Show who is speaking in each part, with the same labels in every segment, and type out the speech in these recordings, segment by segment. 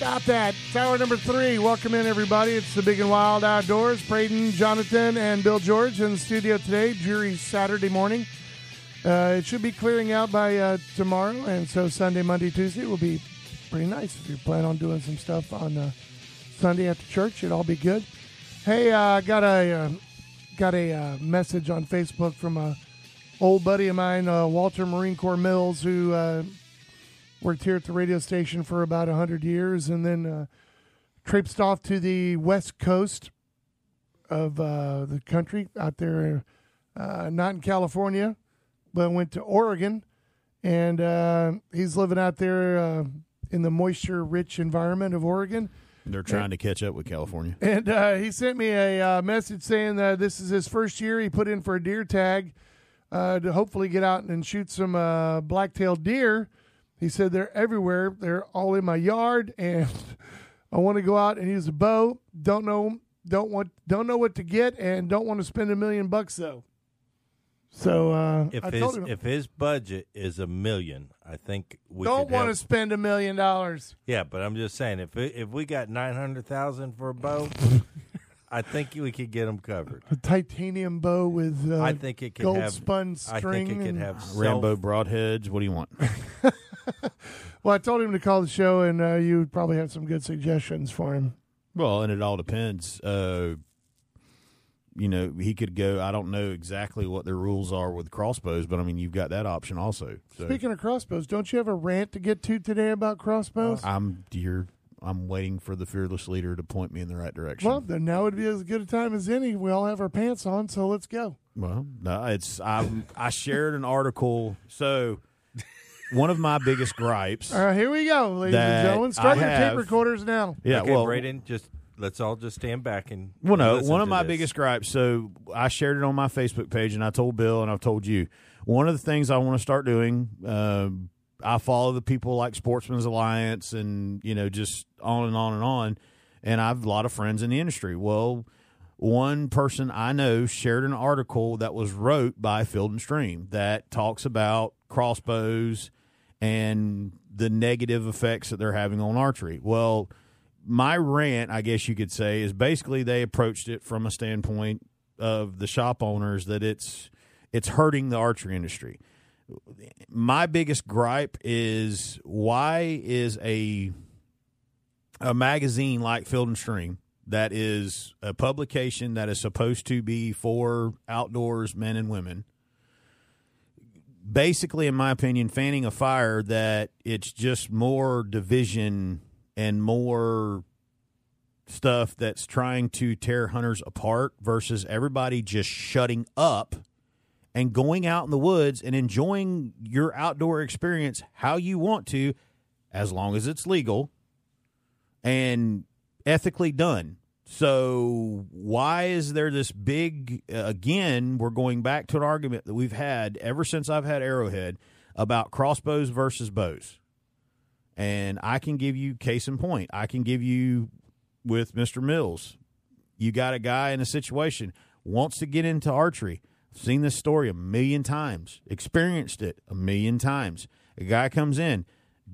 Speaker 1: Stop that. Tower number three. Welcome in, everybody. It's the Big and Wild Outdoors. Braden, Jonathan, and Bill George in the studio today. Jury Saturday morning. Uh, it should be clearing out by uh, tomorrow, and so Sunday, Monday, Tuesday will be pretty nice. If you plan on doing some stuff on uh, Sunday the church, it'll all be good. Hey, I uh, got a uh, got a uh, message on Facebook from a old buddy of mine, Walter Marine Corps Mills, who worked here at the radio station for about 100 years and then uh, traipsed off to the west coast of uh, the country out there, uh, not in California, but went to Oregon. And uh, he's living out there uh, in the moisture rich environment of Oregon.
Speaker 2: They're trying to catch up with California.
Speaker 1: And uh, he sent me a uh, message saying that this is his first year. He put in for a deer tag uh, to hopefully get out and shoot some uh, black-tailed deer. He said they're everywhere. They're all in my yard, and I want to go out and use a bow. Don't know, don't want, don't know what to get, and don't want to spend a million bucks though. So uh,
Speaker 3: If
Speaker 1: I
Speaker 3: his
Speaker 1: told him,
Speaker 3: if his budget is a million, I think we
Speaker 1: don't want to spend a million dollars.
Speaker 3: Yeah, but I'm just saying, if it, if we got nine hundred thousand for a bow, I think we could get them covered.
Speaker 1: A titanium bow with uh,
Speaker 3: I think it could
Speaker 1: gold
Speaker 3: have
Speaker 1: spun
Speaker 3: I
Speaker 1: string.
Speaker 3: think it could
Speaker 1: and-
Speaker 3: have self-
Speaker 2: Rambo broadheads. What do you want?
Speaker 1: Well, I told him to call the show, and uh, you probably have some good suggestions for him.
Speaker 2: Well, and it all depends. Uh, you know, he could go. I don't know exactly what the rules are with crossbows, but I mean, you've got that option also. So
Speaker 1: Speaking of crossbows, don't you have a rant to get to today about crossbows?
Speaker 2: I'm you're, I'm waiting for the fearless leader to point me in the right direction.
Speaker 1: well, then now would be as good a time as any. We all have our pants on, so let's go.
Speaker 2: Well, no, it's I. I shared an article. So one of my biggest gripes.
Speaker 1: All right, here we go, ladies and gentlemen. Start
Speaker 2: I
Speaker 1: your tape recorders now.
Speaker 2: Yeah,
Speaker 3: okay,
Speaker 2: well,
Speaker 3: Braden, just let's all just stand back and
Speaker 2: Well, no, one of my
Speaker 3: this.
Speaker 2: biggest gripes. So I shared it on my Facebook page, and I told Bill, and I've told you. One of the things I want to start doing. Um, I follow the people like Sportsman's Alliance, and you know, just on and on and on. And I have a lot of friends in the industry. Well, one person I know shared an article that was wrote by Field and Stream that talks about crossbows and the negative effects that they're having on archery. Well, my rant, I guess you could say, is basically they approached it from a standpoint of the shop owners that it's it's hurting the archery industry. My biggest gripe is why is a a magazine like Field and Stream that is a publication that is supposed to be for outdoors men and women basically in my opinion fanning a fire that it's just more division and more stuff that's trying to tear hunters apart versus everybody just shutting up and going out in the woods and enjoying your outdoor experience how you want to as long as it's legal and ethically done. So why is there this big uh, again we're going back to an argument that we've had ever since I've had Arrowhead about crossbows versus bows. And I can give you case in point. I can give you with Mr. Mills. You got a guy in a situation wants to get into archery. I've Seen this story a million times, experienced it a million times. A guy comes in,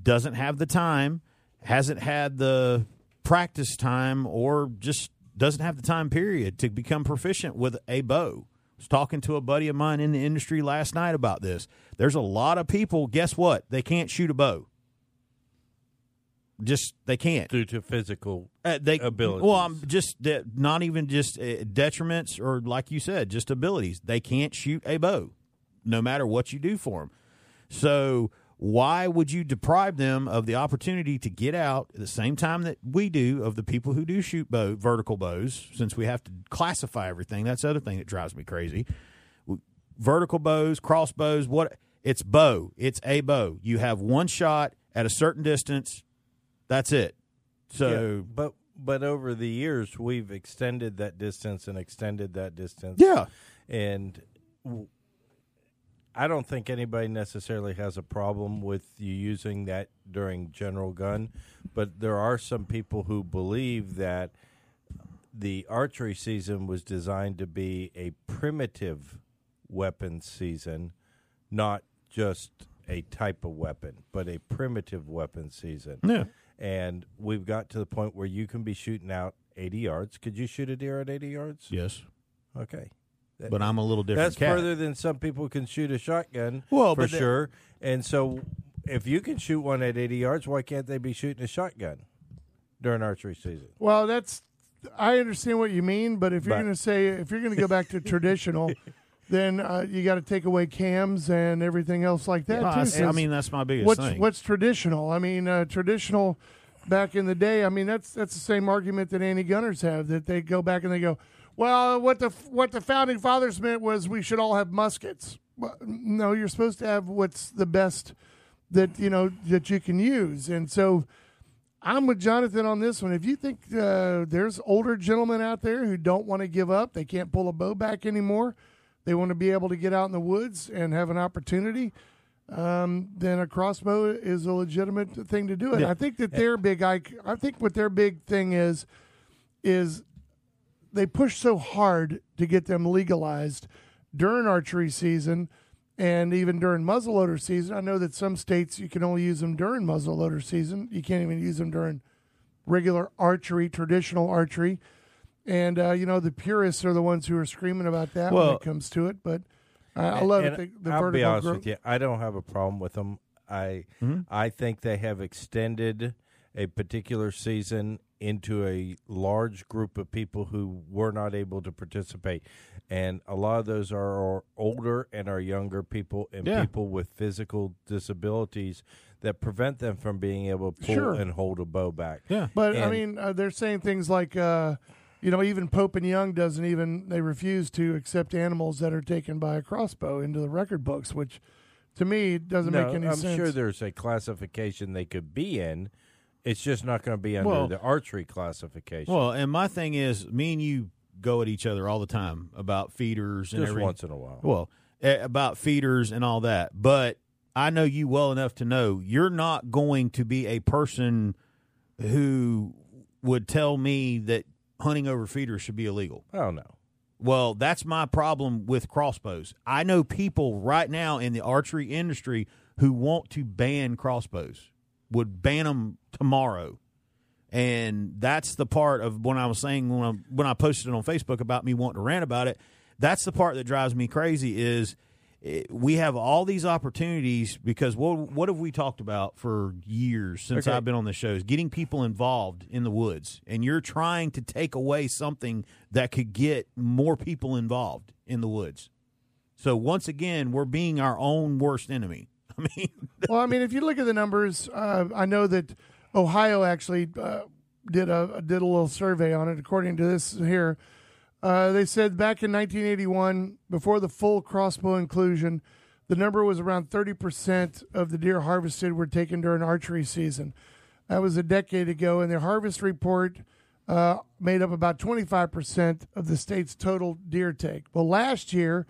Speaker 2: doesn't have the time, hasn't had the practice time, or just doesn't have the time period to become proficient with a bow. I was talking to a buddy of mine in the industry last night about this. There's a lot of people, guess what? They can't shoot a bow. Just they can't.
Speaker 3: due to physical
Speaker 2: Uh, they
Speaker 3: abilities.
Speaker 2: Well, I'm just de- not even just uh, detriments or like you said, just abilities. They can't shoot a bow, no matter what you do for them. So why would you deprive them of the opportunity to get out at the same time that we do of the people who do shoot bow vertical bows? Since we have to classify everything, that's the other thing that drives me crazy. Vertical bows, crossbows, what? It's bow. It's a bow. You have one shot at a certain distance. That's it. So
Speaker 3: Yeah, but but over the years, we've extended that distance and extended that distance.
Speaker 2: Yeah.
Speaker 3: and w- I don't think anybody necessarily has a problem with you using that during general gun, but there are some people who believe that the archery season was designed to be a primitive weapon season, not just a type of weapon, but a primitive weapon season.
Speaker 2: Yeah.
Speaker 3: And we've got to the point where you can be shooting out 80 yards. Could you shoot a deer at 80 yards?
Speaker 2: Yes.
Speaker 3: Okay. That-
Speaker 2: But I'm a little different.
Speaker 3: that's
Speaker 2: cat.
Speaker 3: further than some people can shoot a shotgun.
Speaker 2: Well,
Speaker 3: for
Speaker 2: but the-
Speaker 3: sure. And so, if you can shoot one at 80 yards, why can't they be shooting a shotgun during archery season?
Speaker 1: Well, that's I understand what you mean, but if you're going to say if you're going to go back to traditional, then uh, you got to take away cams and everything else like that
Speaker 2: Well,
Speaker 1: too.
Speaker 2: I, I
Speaker 1: 'cause
Speaker 2: mean, that's my biggest
Speaker 1: what's
Speaker 2: thing.
Speaker 1: what's traditional? I mean, uh, traditional back in the day. I mean, that's that's the same argument that anti gunners have that they go back and they go, well, what the what the founding fathers meant was we should all have muskets. No, you're supposed to have what's the best that you know that you can use, and so. I'm with Jonathan on this one. If you think uh, there's older gentlemen out there who don't want to give up, they can't pull a bow back anymore, they want to be able to get out in the woods and have an opportunity, um, then a crossbow is a legitimate thing to do it.
Speaker 2: Yeah.
Speaker 1: I think that their big, I, I think what their big thing is, is they push so hard to get them legalized during archery season and even during muzzleloader season. I know that some states you can only use them during muzzleloader season. You can't even use them during regular archery, traditional archery. And uh, you know the purists are the ones who are screaming about that when it comes to it. But I, I love it. The, the
Speaker 3: I'll
Speaker 1: vertical
Speaker 3: be honest
Speaker 1: growth.
Speaker 3: with you. I don't have a problem with them. I I think they have extended a particular season into a large group of people who were not able to participate, and a lot of those are our older and our younger people and
Speaker 2: Yeah.
Speaker 3: people with physical disabilities that prevent them from being able to pull
Speaker 1: Sure.
Speaker 3: and hold a bow back.
Speaker 2: yeah.
Speaker 1: But I mean, uh, they're saying things like, uh, you know, even Pope and Young doesn't even they refuse to accept animals that are taken by a crossbow into the record books, which to me doesn't
Speaker 3: no,
Speaker 1: make any
Speaker 3: I'm
Speaker 1: sense.
Speaker 3: sure there's a classification they could be in. It's just not going to be under
Speaker 2: Well-
Speaker 3: the archery classification.
Speaker 2: Well, and my thing is, me and you go at each other all the time about feeders and
Speaker 3: just
Speaker 2: everything.
Speaker 3: once in a while.
Speaker 2: Well, about feeders and all that. But I know you well enough to know you're not going to be a person who would tell me that hunting over feeders should be illegal.
Speaker 3: Oh no.
Speaker 2: Well, that's my problem with crossbows. I know people right now in the archery industry who want to ban crossbows, would ban them tomorrow. And that's the part of when I was saying when I, when I posted it on Facebook about me wanting to rant about it. That's the part that drives me crazy is eh, we have all these opportunities because what what have we talked about for years since
Speaker 3: Okay.
Speaker 2: I've been on the shows? Getting people involved in the woods, and you're trying to take away something that could get more people involved in the woods. So once again, we're being our own worst enemy. I mean,
Speaker 1: well, I mean, if you look at the numbers, uh, I know that Ohio actually uh, did a did a little survey on it. According to this here, uh, they said back in 1981, before the full crossbow inclusion, the number was around 30 percent of the deer harvested were taken during archery season. That was a decade ago, and their harvest report uh, made up about 25 percent of the state's total deer take. Well, last year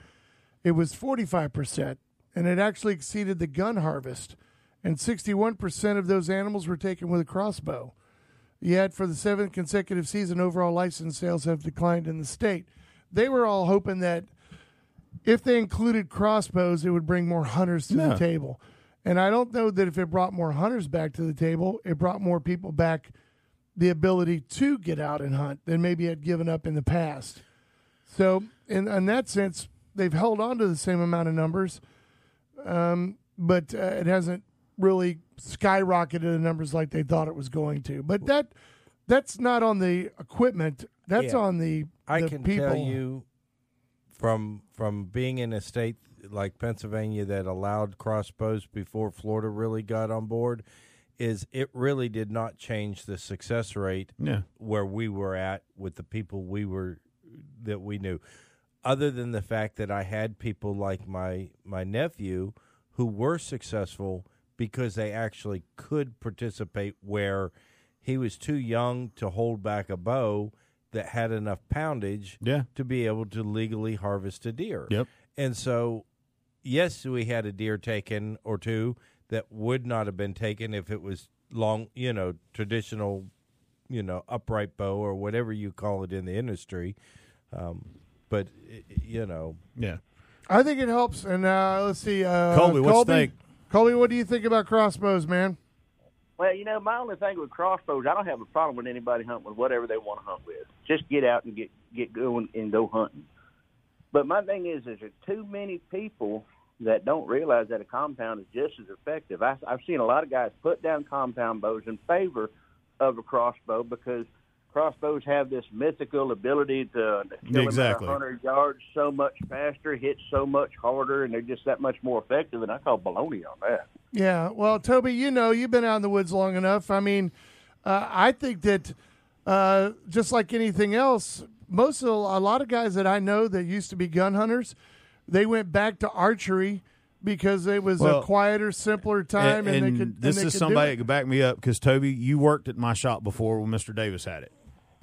Speaker 1: it was 45 percent, and it actually exceeded the gun harvest. And 61 percent of those animals were taken with a crossbow. Yet, for the seventh consecutive season, overall license sales have declined in the state. They were all hoping that if they included crossbows, it would bring more hunters to
Speaker 2: Yeah.
Speaker 1: the table. And I don't know that if it brought more hunters back to the table, it brought more people back the ability to get out and hunt than maybe had given up in the past. So, in, in that sense, they've held on to the same amount of numbers, um, but uh, it hasn't really skyrocketed the numbers like they thought it was going to. But that that's not on the equipment. That's
Speaker 3: Yeah.
Speaker 1: on the,
Speaker 3: I can
Speaker 1: people.
Speaker 3: tell you from from being in a state like Pennsylvania that allowed crossbows before Florida really got on board is it really did not change the success rate
Speaker 2: yeah,
Speaker 3: where we were at with the people we were that we knew other than the fact that I had people like my my nephew who were successful because they actually could participate where he was too young to hold back a bow that had enough poundage
Speaker 2: Yeah.
Speaker 3: to be able to legally harvest a deer.
Speaker 2: Yep.
Speaker 3: And so, yes, we had a deer taken or two that would not have been taken if it was long, you know, traditional, you know, upright bow or whatever you call it in the industry. Um, but i- i- you know,
Speaker 2: Yeah.
Speaker 1: I think it helps. And uh, let's see, uh,
Speaker 2: Colby, what you think?
Speaker 1: Colby, what do you think about crossbows, man?
Speaker 4: Well, you know, my only thing with crossbows, I don't have a problem with anybody hunting with whatever they want to hunt with. Just get out and get get going and go hunting. But my thing is, is there too many people that don't realize that a compound is just as effective. I, I've seen a lot of guys put down compound bows in favor of a crossbow because crossbows have this mythical ability to, to kill
Speaker 2: Exactly.
Speaker 4: them 100 yards so much faster, hit so much harder, and they're just that much more effective. And I call baloney on that.
Speaker 1: Yeah, well, Toby, you know, you've been out in the woods long enough. I mean, uh, I think that uh, just like anything else, most of a lot of guys that I know that used to be gun hunters, they went back to archery because it was
Speaker 2: Well,
Speaker 1: a quieter, simpler time, and,
Speaker 2: and,
Speaker 1: they could.
Speaker 2: this
Speaker 1: and they
Speaker 2: is
Speaker 1: could
Speaker 2: somebody that
Speaker 1: Do
Speaker 2: could back me up because Toby, you worked at my shop before when Mr. Davis had it,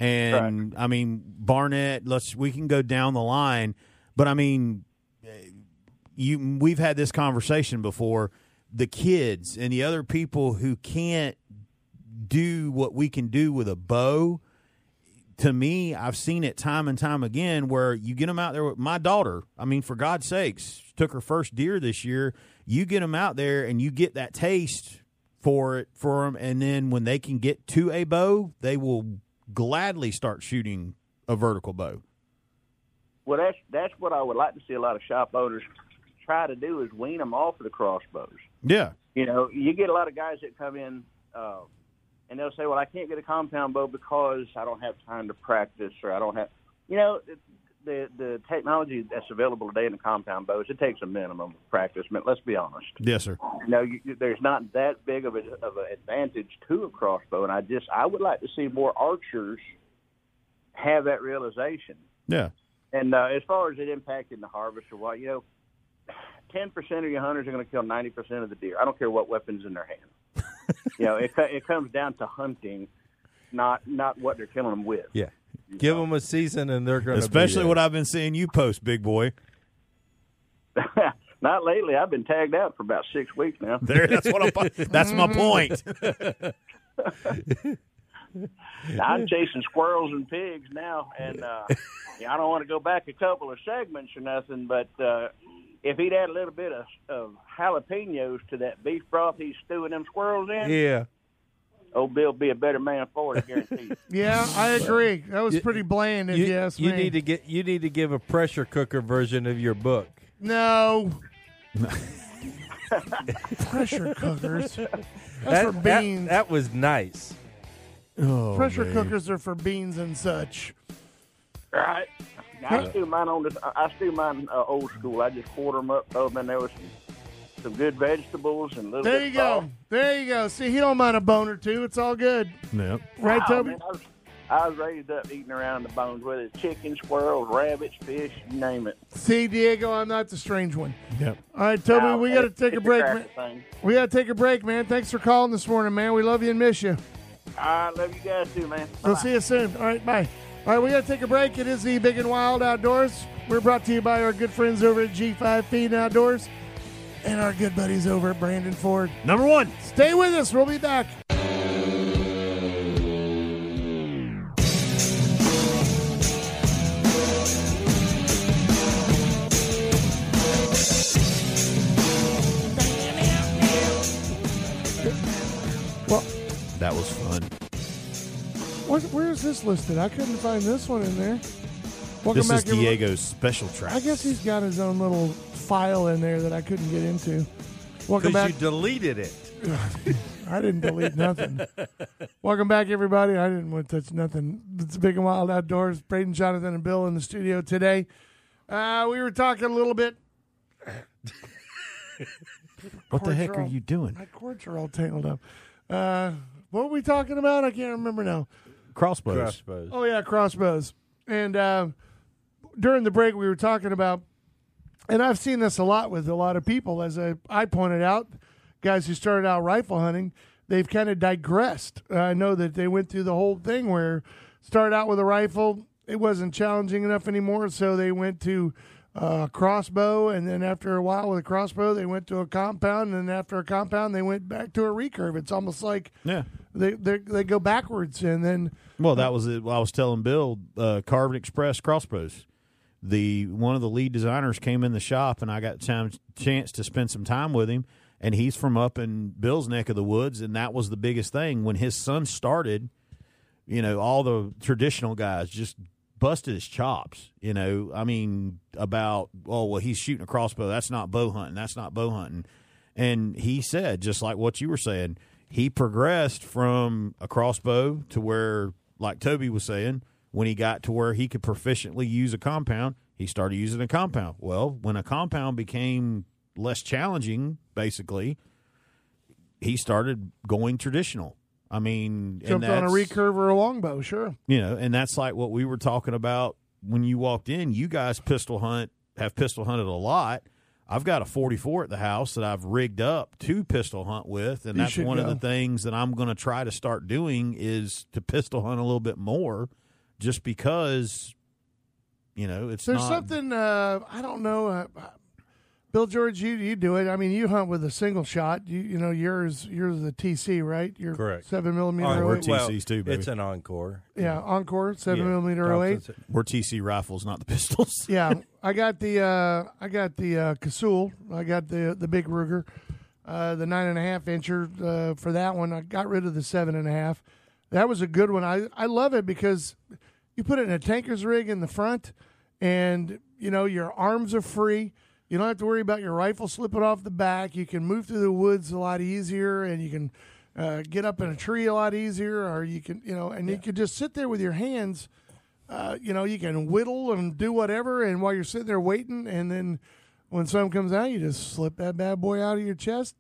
Speaker 2: and I mean Barnett. Let's we can go down the line, but I mean, eh, you we've had this conversation before. The kids and the other people who can't do what we can do with a bow. To me, I've seen it time and time again where you get them out there with my daughter. I mean, for God's sakes, took her first deer this year. You get them out there and you get that taste for it for them, and then when they can get to a bow, they will gladly start shooting a vertical bow.
Speaker 4: Well, that's that's what I would like to see a lot of shop owners try to do is wean them off of the crossbows.
Speaker 2: Yeah,
Speaker 4: You know, you get a lot of guys that come in uh, and they'll say, "Well, I can't get a compound bow because I don't have time to practice, or I don't have." You know, the the technology that's available today in the compound bows it takes a minimum of practice. Let's be honest.
Speaker 2: yes, sir.
Speaker 4: You know, you, you- there's not that big of a, of an advantage to a crossbow, and I just I would like to see more archers have that realization.
Speaker 2: Yeah,
Speaker 4: And uh, as far as it impacting the harvest or what, you know, ten percent of your hunters are going to kill ninety percent of the deer. I don't care what weapons in their hand. you know, it it comes down to hunting, not not what they're killing them with.
Speaker 3: yeah, give them a season and they're going to
Speaker 2: especially what I've been seeing you post, big boy.
Speaker 4: not lately. I've been tagged out for about six weeks now.
Speaker 2: There, that's what I'm. That's my point.
Speaker 4: I'm chasing squirrels and pigs now, and uh, yeah, I don't want to go back a couple of segments or nothing, but uh, if he'd add a little bit of, of jalapenos to that beef broth he's stewing them squirrels in,
Speaker 3: Yeah,
Speaker 4: old Bill'd be a better man for it, I guarantee you.
Speaker 1: Yeah, I agree. That was pretty bland, if you,
Speaker 3: you,
Speaker 1: ask
Speaker 3: you
Speaker 1: me.
Speaker 3: need to get you need to give a pressure cooker version of your book.
Speaker 1: no. Pressure cookers. That's
Speaker 3: That,
Speaker 1: for beans.
Speaker 3: that was nice.
Speaker 2: Oh,
Speaker 1: Pressure
Speaker 2: man.
Speaker 1: cookers are for beans and such.
Speaker 4: Right. I stew mine on this. I stew mine uh, old school. I just quarter them up, throw them in there with some, some good vegetables and a little
Speaker 1: There
Speaker 4: bit
Speaker 1: you
Speaker 4: of
Speaker 1: go. There you go. See, he don't mind a bone or two. It's all good,
Speaker 2: Yep.
Speaker 1: right,
Speaker 4: salt.
Speaker 1: Toby?
Speaker 4: Oh, man, I, was, I was raised up eating around the bones, whether it's chicken, squirrels, rabbits, fish, you name it.
Speaker 1: See, Diego, I'm not the strange one.
Speaker 2: Yep.
Speaker 1: All right, Toby,
Speaker 4: Now,
Speaker 1: we got to take a break, man.
Speaker 4: thing.
Speaker 1: We got to take a break, man. Thanks for calling this morning, man. We love you and miss you.
Speaker 4: All right, love you guys too, man.
Speaker 1: We'll see you soon. All right, bye. All right, we got to take a break. It is the Big and Wild Outdoors. We're brought to you by our good friends over at G5 Feed Outdoors and our good buddies over at Brandon Ford.
Speaker 2: Number one.
Speaker 1: Stay with us. We'll be back. Well,
Speaker 2: That was fun.
Speaker 1: what, where is this listed? I couldn't find this one in there. Welcome
Speaker 2: This
Speaker 1: back,
Speaker 2: is
Speaker 1: everyone.
Speaker 2: Diego's special track.
Speaker 1: I guess he's got his own little file in there that I couldn't get into. Welcome back.
Speaker 3: you deleted it.
Speaker 1: I didn't delete nothing. Welcome back, everybody. I didn't want to touch nothing. It's Big and Wild Outdoors. Braden, Jonathan, and Bill in the studio today. Uh, we were talking a little bit.
Speaker 2: what the heck are
Speaker 1: all-
Speaker 2: you doing?
Speaker 1: My cords are all tangled up. Uh, what were we talking about? I can't remember now.
Speaker 2: Crossbows.
Speaker 3: Crossbows.
Speaker 1: Oh yeah, crossbows. And uh, during the break, we were talking about, and I've seen this a lot with a lot of people. As I, I pointed out, guys who started out rifle hunting, they've kind of digressed. I know that they went through the whole thing where started out with a rifle, it wasn't challenging enough anymore, so they went to uh, crossbow, and then after a while with a crossbow, they went to a compound, and then after a compound, they went back to a recurve. It's almost like
Speaker 2: Yeah.
Speaker 1: they they they go backwards, and then
Speaker 2: Well, that was it. I was telling Bill, uh, Carbon Express crossbows. The one of the lead designers came in the shop, and I got time, chance to spend some time with him. And he's from up in Bill's neck of the woods, and that was the biggest thing when his son started. You know, all the traditional guys just busted his chops. You know, I mean, about oh well, he's shooting a crossbow. That's not bow hunting. That's not bow hunting. And he said, just like what you were saying, he progressed from a crossbow to where, like Toby was saying, when he got to where he could proficiently use a compound, he started using a compound. Well, when a compound became less challenging, basically, he started going traditional. I mean, and
Speaker 1: jumped on a recurve or a longbow. Sure,
Speaker 2: you know, and that's like what we were talking about when you walked in. You guys pistol hunt, have pistol hunted a lot. I've got a 44 at the house that I've rigged up to pistol hunt with, and
Speaker 1: You
Speaker 2: that's one of the things that I'm going to try to start doing is to pistol hunt a little bit more, just because, you know, it's
Speaker 1: there's
Speaker 2: not,
Speaker 1: something uh, I don't know. Uh, Bill George, you you do it. I mean, you hunt with a single shot. You you know yours yours is a TC, right? Your
Speaker 3: Correct.
Speaker 1: seven millimeter.
Speaker 3: Oh,
Speaker 2: we're
Speaker 1: eight.
Speaker 2: TCs
Speaker 3: well,
Speaker 2: too, baby.
Speaker 3: It's an encore.
Speaker 1: yeah, Encore seven
Speaker 3: Yeah,
Speaker 1: millimeter oh eight.
Speaker 3: Thompson's-
Speaker 2: We're TC rifles, not the pistols.
Speaker 1: yeah, I got the uh, I got the uh, Casull. I got the the big Ruger, uh, the nine and a half incher uh, for that one. I got rid of the seven and a half. That was a good one. I I love it because you put it in a tanker's rig in the front, and you know your arms are free. You don't have to worry about your rifle slipping off the back. You can move through the woods a lot easier, and you can uh, get up in a tree a lot easier, or you can you know, and you can just sit there with your hands uh, you know, you can whittle and do whatever, and while you're sitting there waiting, and then when something comes out, you just slip that bad boy out of your chest,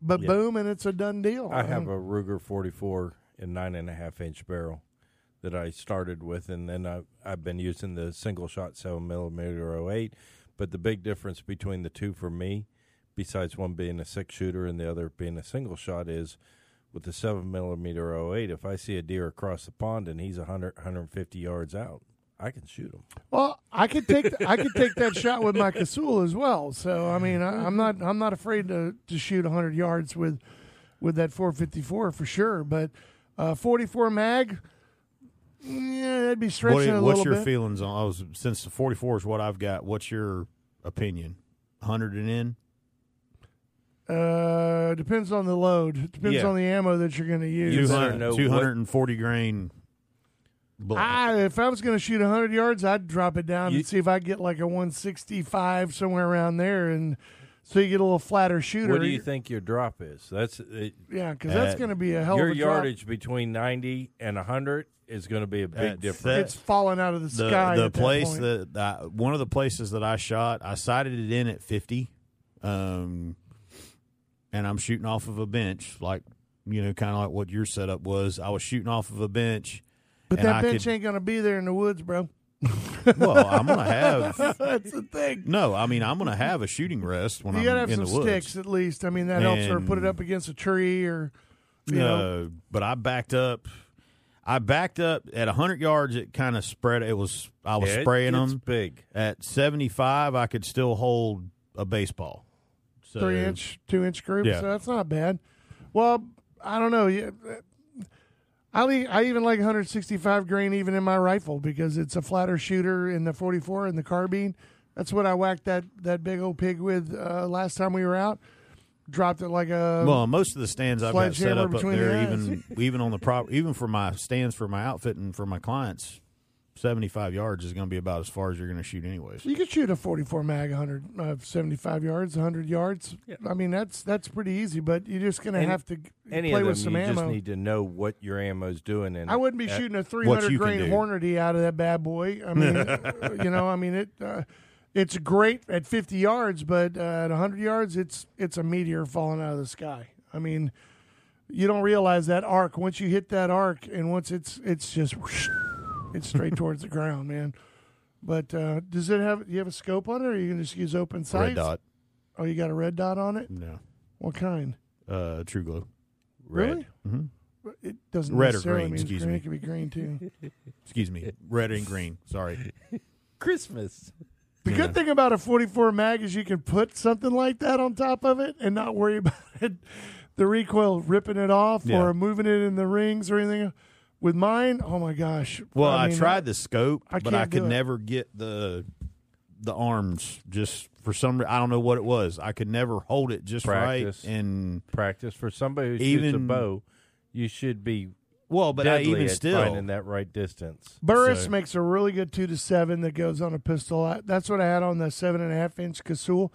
Speaker 1: but
Speaker 3: Yeah.
Speaker 1: boom, and it's a done deal.
Speaker 3: I have a Ruger 44 and nine and a half inch barrel that I started with, and then I, I've been using the single shot seven millimeter 08. But the big difference between the two for me, besides one being a six shooter and the other being a single shot, is with the seven millimeter 08. If I see a deer across the pond and he's 100, 150 yards out, I can shoot him.
Speaker 1: Well, I could take I could take that shot with my Casull as well. So I mean, I, I'm not I'm not afraid to to shoot 100 yards with with that 454 for sure. But uh, 44 mag, yeah, that'd be stretching
Speaker 2: What,
Speaker 1: it a
Speaker 2: what's your
Speaker 1: bit.
Speaker 2: feelings on? I was since the 44 is what I've got. What's your opinion? 100 and in.
Speaker 1: Uh, depends on the load. Depends
Speaker 3: Yeah.
Speaker 1: on the ammo that you're going to use.
Speaker 2: 200
Speaker 3: better know what-
Speaker 2: 240 grain. bullet.
Speaker 1: I, if I was going to shoot 100 yards, I'd drop it down
Speaker 3: You-
Speaker 1: and see if I get like a 165 somewhere around there, and so you get a little flatter shooter.
Speaker 3: What do you think your drop is? That's it,
Speaker 1: Yeah, because that's
Speaker 2: Uh,
Speaker 1: going to be a hell
Speaker 3: your
Speaker 1: of a drop.
Speaker 3: yardage between 90 and 100 is going to be a big
Speaker 2: That's
Speaker 3: difference.
Speaker 2: that-
Speaker 1: It's falling out of the
Speaker 2: the
Speaker 1: sky.
Speaker 2: the
Speaker 1: at that
Speaker 2: place
Speaker 1: point.
Speaker 2: that, that one of the places that I shot, I sighted it in at 50, um, and I'm shooting off of a bench, like you know, kind of like what your setup was. I was shooting off of a bench.
Speaker 1: but that
Speaker 2: I
Speaker 1: bench
Speaker 2: could-
Speaker 1: ain't going to be there in the woods, bro.
Speaker 2: Well, I'm gonna have
Speaker 1: that's the thing.
Speaker 2: no. I mean, I'm gonna have a shooting rest when
Speaker 1: You
Speaker 2: I'm
Speaker 1: got to have
Speaker 2: in
Speaker 1: some
Speaker 2: the woods.
Speaker 1: sticks at least. I mean, that helps. Or put it up against a tree, or you know.
Speaker 2: Uh, but I backed up. I backed up at 100 yards. It kind of spread. It was I was
Speaker 3: Yeah, it
Speaker 2: spraying
Speaker 3: gets
Speaker 2: them.
Speaker 3: big.
Speaker 2: At 75, I could still hold a baseball. So,
Speaker 1: three inch, two inch group.
Speaker 2: Yeah.
Speaker 1: So that's not bad. Well, I don't know. Yeah, I le- I even like 165 grain even in my rifle because it's a flatter shooter in the 44 and the carbine. That's what I whacked that that big old pig with uh, last time we were out. Dropped it like a
Speaker 2: Well, most of the stands I've got set up up there,
Speaker 1: the
Speaker 2: even even on the prop, even for my stands for my outfit and for my clients, 75 yards is going to be about as far as you're going to shoot, anyways.
Speaker 1: You could shoot a 44 mag 100 uh, 75 yards, 100 yards.
Speaker 3: Yeah.
Speaker 1: I mean that's that's pretty easy, but you're just going to have to
Speaker 3: Any
Speaker 1: play
Speaker 3: of them,
Speaker 1: with some
Speaker 3: you
Speaker 1: ammo.
Speaker 3: just need to know what your ammo's doing. And
Speaker 1: I wouldn't be shooting a 300 grain. Hornady out of that bad boy. I mean, you know, I mean it. Uh, it's great at 50 yards, but uh, at 100 yards, it's it's a meteor falling out of the sky. I mean, you don't realize that arc once you hit that arc, and once it's it's just whoosh, it's straight towards the ground, man. But uh, does it have? Do you have a scope on it, or you can just use open sights?
Speaker 2: Red dot,
Speaker 1: Oh, you got a red dot on it.
Speaker 2: no,
Speaker 1: What kind?
Speaker 2: uh, TruGlo.
Speaker 1: Really?
Speaker 2: Mhm.
Speaker 1: It doesn't
Speaker 2: Red or green,
Speaker 1: mean
Speaker 2: excuse
Speaker 1: green.
Speaker 2: me.
Speaker 1: It could be green too.
Speaker 2: Excuse me, red and green. Sorry.
Speaker 3: Christmas.
Speaker 1: The
Speaker 2: Yeah.
Speaker 1: good thing about a 44 mag is you can put something like that on top of it and not worry about it, the recoil ripping it off
Speaker 2: Yeah.
Speaker 1: or moving it in the rings or anything. With mine, oh my gosh!
Speaker 2: Well, I,
Speaker 1: mean,
Speaker 2: tried the scope,
Speaker 1: I
Speaker 2: but I could never get the the arms just for some. re- I don't know what it was. I could never hold it just
Speaker 3: Practice.
Speaker 2: right. And
Speaker 3: Practice for somebody who shoots a bow. You should be
Speaker 2: well, but I, even still,
Speaker 3: finding that right distance.
Speaker 1: Burris
Speaker 2: So-
Speaker 1: makes a really good two to seven that goes on a pistol. I- That's what I had on the seven and a half inch Casull,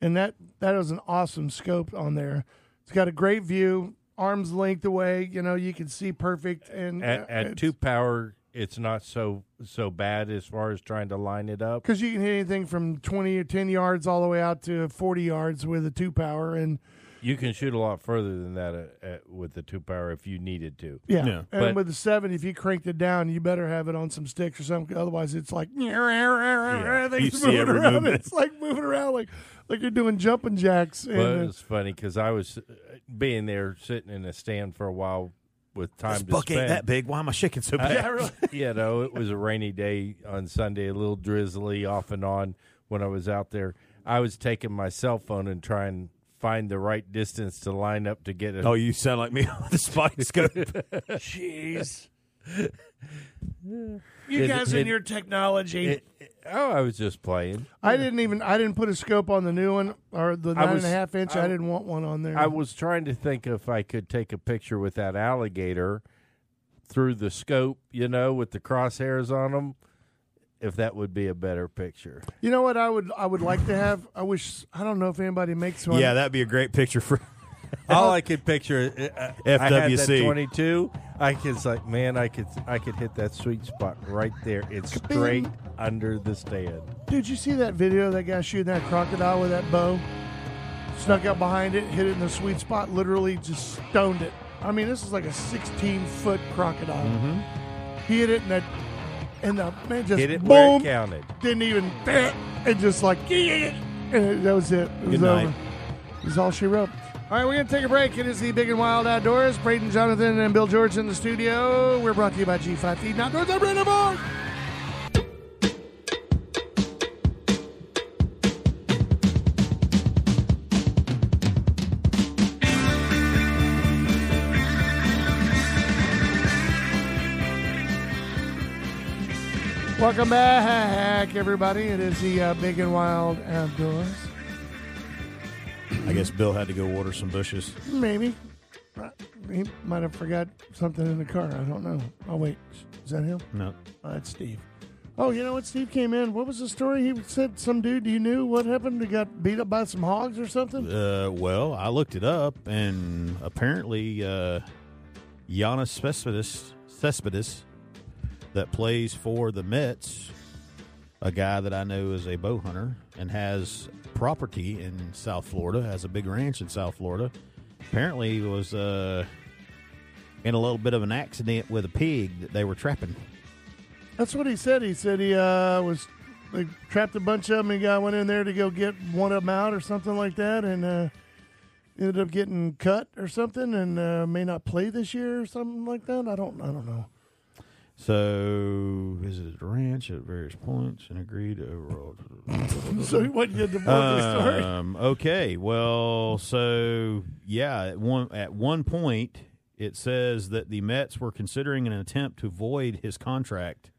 Speaker 1: and that that is an awesome scope on there. It's got a great view, arms length away. You know, you can see perfect. And
Speaker 3: At, uh, at two power, it's not so so bad as far as trying to line it up.
Speaker 1: because you can hit anything from twenty or ten yards all the way out to forty yards with a two power, and
Speaker 3: You can shoot a lot further than that at, at, with the two power if you needed to.
Speaker 1: yeah,
Speaker 2: Yeah.
Speaker 1: and
Speaker 3: But-
Speaker 1: with the seven, if you cranked it down, you better have it on some sticks or something. Otherwise, it's like
Speaker 2: You
Speaker 1: things
Speaker 2: see
Speaker 1: moving
Speaker 2: every
Speaker 1: around.
Speaker 2: movement.
Speaker 1: It's like moving around like like you're doing jumping jacks. And,
Speaker 3: But
Speaker 1: uh,
Speaker 3: it's funny because I was uh, being there sitting in a stand for a while with time
Speaker 2: this
Speaker 3: to
Speaker 2: buck ain't
Speaker 3: spend.
Speaker 2: that big. Why am I shaking so
Speaker 3: I-
Speaker 2: bad?
Speaker 3: you know, it was a rainy day on Sunday, a little drizzly off and on when I was out there. I was taking my cell phone and trying to find the right distance to line up to get it.
Speaker 2: Oh, you sound like me on the spike scope.
Speaker 1: Jeez. you
Speaker 3: It-
Speaker 1: guys
Speaker 3: it-
Speaker 1: and your technology.
Speaker 3: It- oh, I was just playing.
Speaker 1: I didn't even I didn't put a scope on the new one or the
Speaker 3: I
Speaker 1: nine
Speaker 3: was-
Speaker 1: and a half inch. I,
Speaker 3: I-
Speaker 1: didn't want one on there.
Speaker 3: I was trying to think if I could take a picture with that alligator through the scope, you know, with the crosshairs on them. If that would be a better picture.
Speaker 1: you know what I would I would like to have. I wish I don't know if anybody makes one.
Speaker 2: yeah, that'd be a great picture for.
Speaker 3: All I could picture, uh, uh, I had that
Speaker 2: FWC.
Speaker 3: twenty-two. I was like, man, I could, I could hit that sweet spot right there. It's straight under the stand.
Speaker 1: Dude, you see that video of that guy shooting that crocodile with that bow? Snuck up behind it, hit it in the sweet spot, literally just stoned it. I mean, this is like a 16 foot crocodile. He hit it and that, and the man just
Speaker 3: Hit it where
Speaker 1: boom,
Speaker 3: it counted.
Speaker 1: didn't even, and just like, and that was it. It was
Speaker 2: Good night.
Speaker 1: over. It was all she wrote. All right, we're going to take a break. It is the Big and Wild Outdoors. Braden, Jonathan, and Bill George in the studio. We're brought to you by G5 Feed and Outdoors. I'm Brandon Moore. Welcome back, everybody. It is the uh, Big and Wild Outdoors.
Speaker 2: I guess Bill had to go water some bushes.
Speaker 1: Maybe. He might have forgot something in the car. I don't know. Oh, wait. Is that him?
Speaker 2: No,
Speaker 1: Oh, that's Steve. Oh, you know what? Steve came in. What was the story? He said some dude you knew what happened? He got beat up by some hogs or something?
Speaker 2: Uh, well, I looked it up, and apparently, uh, Yoenis Cespedes, Cespedes, that plays for the Mets, a guy that I know is a bow hunter and has property in South Florida, has a big ranch in South Florida. Apparently, he was uh, in a little bit of an accident with a pig that they were trapping.
Speaker 1: That's what he said. He said he uh, was trapped a bunch of them. He guy went in there to go get one of them out or something like that, and uh, ended up getting cut or something, and uh, may not play this year or something like that. I don't. I don't know.
Speaker 2: So, visited the ranch at various points and agreed to overall.
Speaker 1: So what you did the the story?
Speaker 2: Um, okay, well, so yeah, at one at one point it says that the Mets were considering an attempt to void his contract.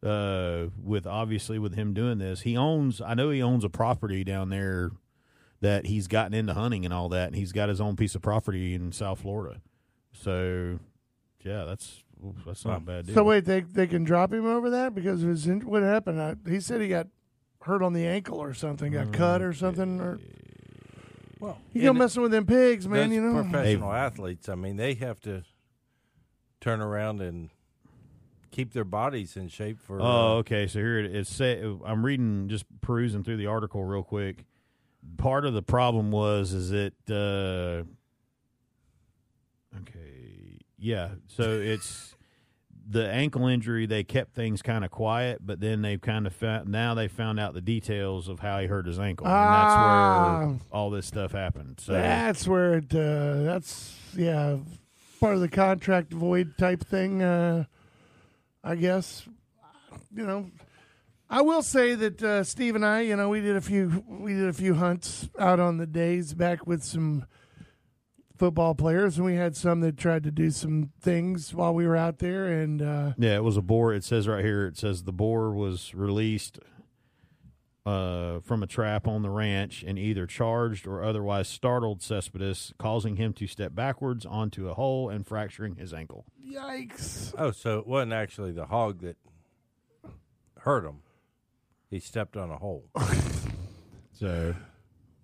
Speaker 2: Uh, with obviously with him doing this, he owns. I know he owns a property down there that he's gotten into hunting and all that, and he's got his own piece of property in South Florida. So, yeah, that's that's not a bad deal.
Speaker 1: So wait, they they can drop him over that because it was in, what happened? I, he said he got hurt on the ankle or something, got cut or something. Or
Speaker 3: Well,
Speaker 1: you go messing with them pigs, man.
Speaker 3: That's
Speaker 1: You know.
Speaker 3: professional athletes. I mean, they have to turn around and keep their bodies in shape for.
Speaker 2: Oh,
Speaker 3: uh,
Speaker 2: okay. So here it is. Say, I'm reading, just perusing through the article real quick. Part of the problem was is it. Uh, okay, yeah. So it's the ankle injury, they kept things kind of quiet, but then they've kind of found now they found out the details of how he hurt his ankle, and that's
Speaker 1: Ah.
Speaker 2: where all this stuff happened. So
Speaker 1: That's where it. Uh, that's yeah, part of the contract void type thing. Uh, I guess. You know, I will say that uh, Steve and I, you know, we did a few we did a few hunts out on the days back with some football players, and we had some that tried to do some things while we were out there, and uh,
Speaker 2: Yeah, it was a boar. It says right here. It says the boar was released uh, from a trap on the ranch and either charged or otherwise startled Cespedes, causing him to step backwards onto a hole and fracturing his ankle.
Speaker 1: yikes!
Speaker 3: Oh, so it wasn't actually the hog that hurt him. He stepped on a hole.
Speaker 2: So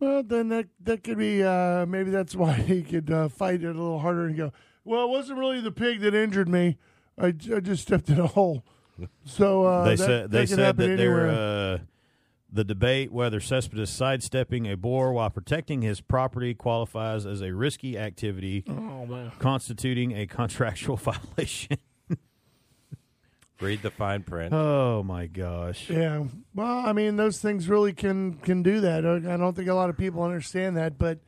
Speaker 1: Well, then that that could be uh, maybe that's why he could uh, fight it a little harder and go. Well, it wasn't really the pig that injured me. I, I just stepped in a hole. So uh,
Speaker 2: they
Speaker 1: that,
Speaker 2: said they
Speaker 1: that
Speaker 2: said that they're uh, the debate whether Cespedes sidestepping a boar while protecting his property qualifies as a risky activity,
Speaker 1: oh man.
Speaker 2: constituting a contractual violation.
Speaker 3: Read the fine print.
Speaker 2: oh my gosh!
Speaker 1: Yeah. Well, I mean, those things really can can do that. I I don't think a lot of people understand that, but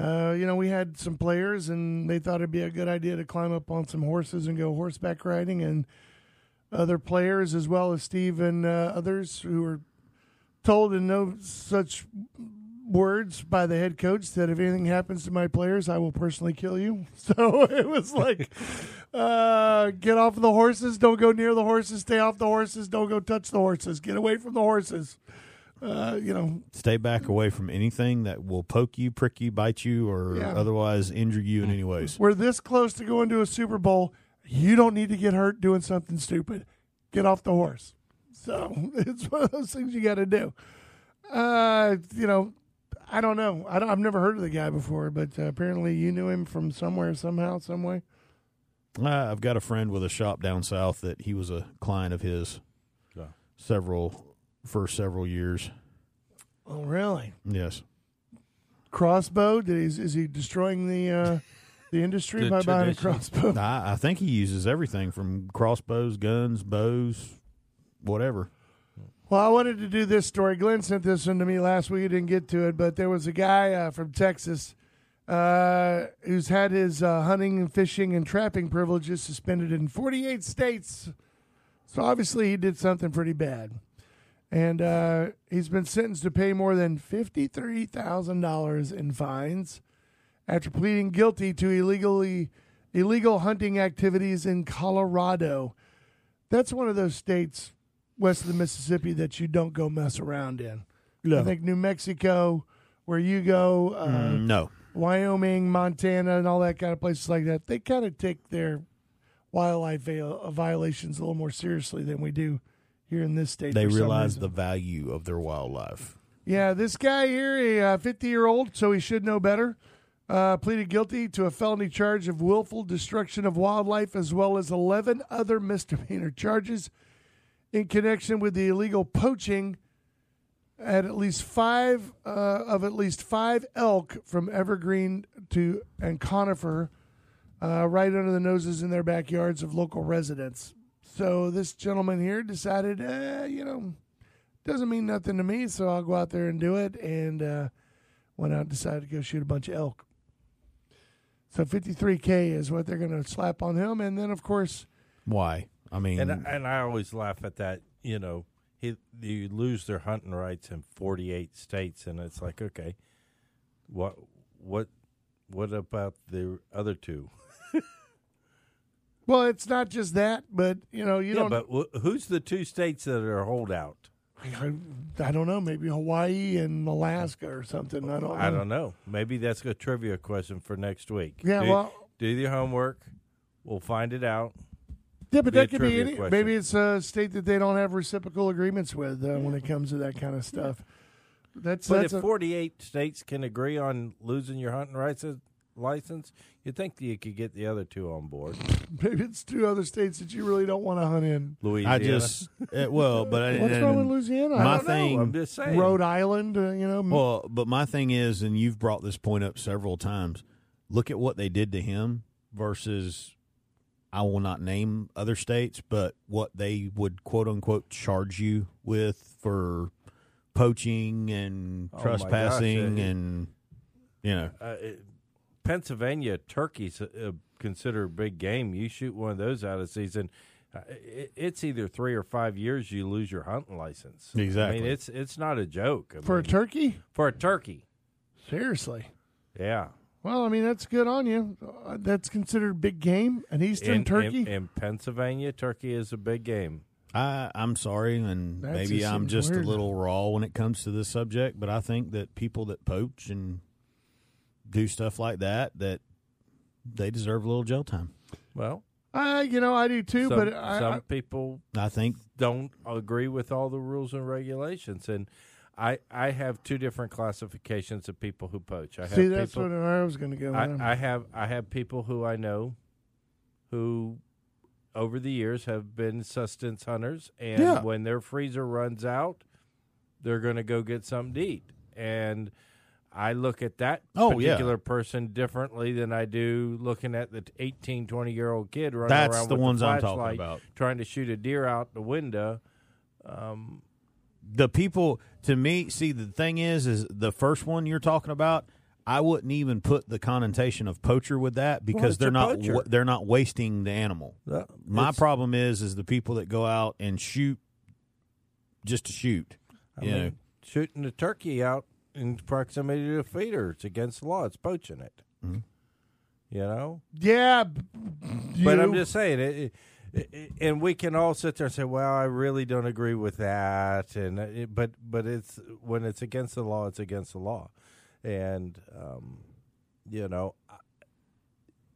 Speaker 1: uh, you know, we had some players, and they thought it'd be a good idea to climb up on some horses and go horseback riding, and other players, as well as Steve and uh, others, who were told in no such words by the head coach that if anything happens to my players, I will personally kill you. So it was like, uh, get off the horses, don't go near the horses, stay off the horses, don't go touch the horses, get away from the horses. Uh, you know,
Speaker 2: Stay back away from anything that will poke you, prick you, bite you, or
Speaker 1: Yeah.
Speaker 2: otherwise injure you in any ways.
Speaker 1: we're this close to going to a Super Bowl. You don't need to get hurt doing something stupid. Get off the horse. So it's one of those things you got to do. Uh, you know, I don't know. I don't, I've never heard of the guy before, but uh, apparently you knew him from somewhere, somehow, some way.
Speaker 2: Uh, I've got a friend with a shop down south that he was a client of his
Speaker 3: Yeah.
Speaker 2: several for several years.
Speaker 1: Oh, really?
Speaker 2: Yes.
Speaker 1: Crossbow? Did he, is he destroying the uh, the industry
Speaker 3: The
Speaker 1: by buying a crossbow?
Speaker 2: I, I think he uses everything from crossbows, guns, bows, whatever.
Speaker 1: Well, I wanted to do this story. Glenn sent this one to me last week. I didn't get to it, but there was a guy uh, from Texas uh, who's had his uh, hunting and fishing and trapping privileges suspended in 48 states. So obviously he did something pretty bad. And uh, he's been sentenced to pay more than $53,000 in fines after pleading guilty to illegally illegal hunting activities in Colorado. That's one of those states west of the Mississippi that you don't go mess around in. I think New Mexico, where you go, uh,
Speaker 2: Mm, no.
Speaker 1: Wyoming, Montana, and all that kind of places like that, they kind of take their wildlife vi- violations a little more seriously than we do here in this state.
Speaker 2: They realize the value of their wildlife.
Speaker 1: Yeah, this guy here, a 50 year old, so he should know better, uh, pleaded guilty to a felony charge of willful destruction of wildlife as well as 11 other misdemeanor charges in connection with the illegal poaching at at least five uh, of at least five elk from evergreen to and conifer uh, right under the noses in their backyards of local residents. So this gentleman here decided, uh, you know, doesn't mean nothing to me, so I'll go out there and do it. And uh, went out and decided to go shoot a bunch of elk. So 53K is what they're going to slap on him. And then, of course,
Speaker 2: Why? I mean,
Speaker 3: And and I always laugh at that. You know, he, you lose their hunting rights in 48 states, and it's like, okay, what what what about the other two?
Speaker 1: well, it's not just that, but, you know, you
Speaker 3: yeah,
Speaker 1: don't.
Speaker 3: but wh- who's the two states that are holdout?
Speaker 1: I, I don't know, maybe Hawaii and Alaska or something. I don't know.
Speaker 3: I don't know. Maybe that's a trivia question for next week.
Speaker 1: Yeah,
Speaker 3: do,
Speaker 1: well-
Speaker 3: do your homework. We'll find it out.
Speaker 1: Yeah, but that could be any.
Speaker 3: question.
Speaker 1: Maybe it's a state that they don't have reciprocal agreements with uh, when it comes to that kind of stuff. That's
Speaker 3: But
Speaker 1: that's
Speaker 3: if
Speaker 1: a,
Speaker 3: 48 states can agree on losing your hunting rights license, you'd think that you could get the other two on board.
Speaker 1: maybe it's two other states that you really don't want to hunt in.
Speaker 3: Louisiana.
Speaker 2: I just eh, well, but I,
Speaker 1: What's
Speaker 2: and-
Speaker 1: wrong with Louisiana? I
Speaker 2: My
Speaker 1: don't know.
Speaker 2: thing,
Speaker 3: I'm just saying.
Speaker 1: Rhode Island, uh, you know.
Speaker 2: Well, but my thing is, and you've brought this point up several times. Look at what they did to him versus I will not name other states, but what they would quote unquote charge you with for poaching and
Speaker 3: Oh,
Speaker 2: trespassing
Speaker 3: gosh, uh,
Speaker 2: and you know
Speaker 3: Uh, it- Pennsylvania turkeys uh, considered big game. You shoot one of those out of season, uh, it, it's either three or five years you lose your hunting license. Exactly. I
Speaker 2: Exactly.
Speaker 3: mean, it's it's not a joke I
Speaker 1: For a turkey?
Speaker 3: for a turkey.
Speaker 1: Seriously.
Speaker 3: Yeah,
Speaker 1: Well, I mean, that's good on you. Uh, That's considered a big game, an eastern
Speaker 3: in,
Speaker 1: turkey.
Speaker 3: in, in Pennsylvania, turkey is a big game.
Speaker 2: I, I'm sorry, and
Speaker 1: That
Speaker 2: maybe
Speaker 1: just
Speaker 2: I'm just
Speaker 1: weird.
Speaker 2: a little raw when it comes to this subject, but I think that people that poach and do stuff like that, that they deserve a little jail time.
Speaker 3: Well,
Speaker 1: uh, you know, I do too,
Speaker 3: some,
Speaker 1: but I,
Speaker 3: some
Speaker 1: I,
Speaker 3: people
Speaker 2: I think
Speaker 3: don't agree with all the rules and regulations, and I I have two different classifications of people who poach. I have
Speaker 1: see that's
Speaker 3: people,
Speaker 1: what I was going to go.
Speaker 3: I, I have I have people who I know who over the years have been sustenance hunters and
Speaker 1: Yeah.
Speaker 3: when their freezer runs out they're going to go get something to eat and I look at that
Speaker 2: Oh, yeah.
Speaker 3: particular person differently than I do looking at the 18 20 year old kid running
Speaker 2: That's
Speaker 3: around
Speaker 2: the
Speaker 3: with
Speaker 2: ones
Speaker 3: the
Speaker 2: I'm talking about.
Speaker 3: trying to shoot a deer out the window um,
Speaker 2: the people to me see the thing is is the first one you're talking about I wouldn't even put the connotation of poacher with that because
Speaker 3: it's
Speaker 2: they're not
Speaker 3: poacher.
Speaker 2: wa- they're not wasting the animal.
Speaker 3: Uh,
Speaker 2: My problem is is the people that go out and shoot just to shoot.
Speaker 3: I
Speaker 2: you
Speaker 3: mean,
Speaker 2: know,
Speaker 3: shooting a turkey out in proximity to a feeder, it's against the law. It's poaching it.
Speaker 2: Mm-hmm.
Speaker 3: You know?
Speaker 1: yeah, b-
Speaker 3: But
Speaker 1: you-
Speaker 3: I'm just saying it, it- it- and we can all sit there and say, "Well, I really don't agree with that," and it, but but it's when it's against the law, it's against the law, and um, you know, I-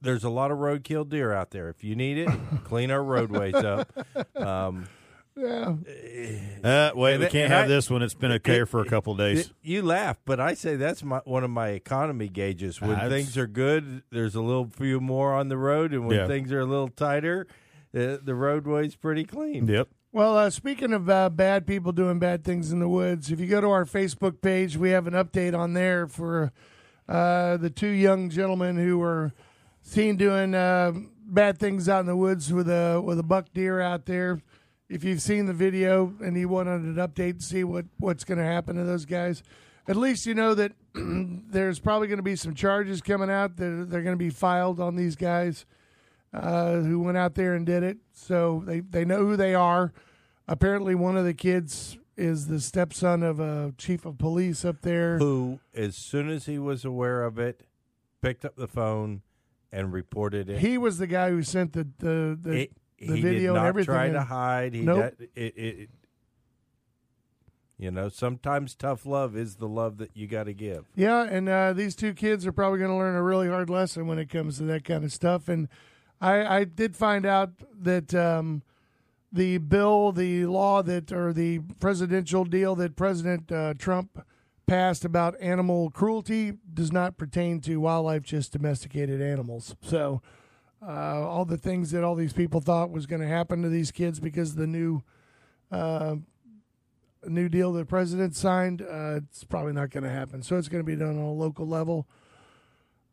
Speaker 3: there's a lot of roadkill deer out there. If you need it, clean our roadways up. Um,
Speaker 1: yeah.
Speaker 2: uh, wait, we can't have
Speaker 3: I-
Speaker 2: this one. It's been okay
Speaker 3: it-
Speaker 2: for a couple of days.
Speaker 3: it- you laugh, but I say that's my one of my economy gauges. When
Speaker 2: That's-
Speaker 3: things are good, there's a little few more on the road, and when
Speaker 2: Yeah.
Speaker 3: things are a little tighter, uh, the roadway's pretty clean.
Speaker 2: yep.
Speaker 1: Well, uh, speaking of uh, bad people doing bad things in the woods, if you go to our Facebook page, we have an update on there for uh, the two young gentlemen who were seen doing uh, bad things out in the woods with a with a buck deer out there. If you've seen the video and you wanted an update to see what, what's going to happen to those guys, at least you know that there's probably going to be some charges coming out that they're going to be filed on these guys uh, who went out there and did it. So they, they know who they are. Apparently, one of the kids is the stepson of a chief of police up there.
Speaker 3: Who, as soon as he was aware of it, picked up the phone and reported it.
Speaker 1: He was the guy who sent the the, the,
Speaker 3: It-
Speaker 1: the
Speaker 3: he
Speaker 1: video
Speaker 3: did
Speaker 1: and
Speaker 3: not
Speaker 1: everything.
Speaker 3: try to hide. He
Speaker 1: Nope.
Speaker 3: did- it, it, it- you know, sometimes tough love is the love that you got to give.
Speaker 1: Yeah, and uh, these two kids are probably going to learn a really hard lesson when it comes to that kind of stuff. And I, I did find out that um, the bill, the law that, or the presidential deal that President uh, Trump passed about animal cruelty does not pertain to wildlife, just domesticated animals. So uh, all the things that all these people thought was going to happen to these kids because the new uh, new deal the president signed, uh, it's probably not going to happen. So it's going to be done on a local level.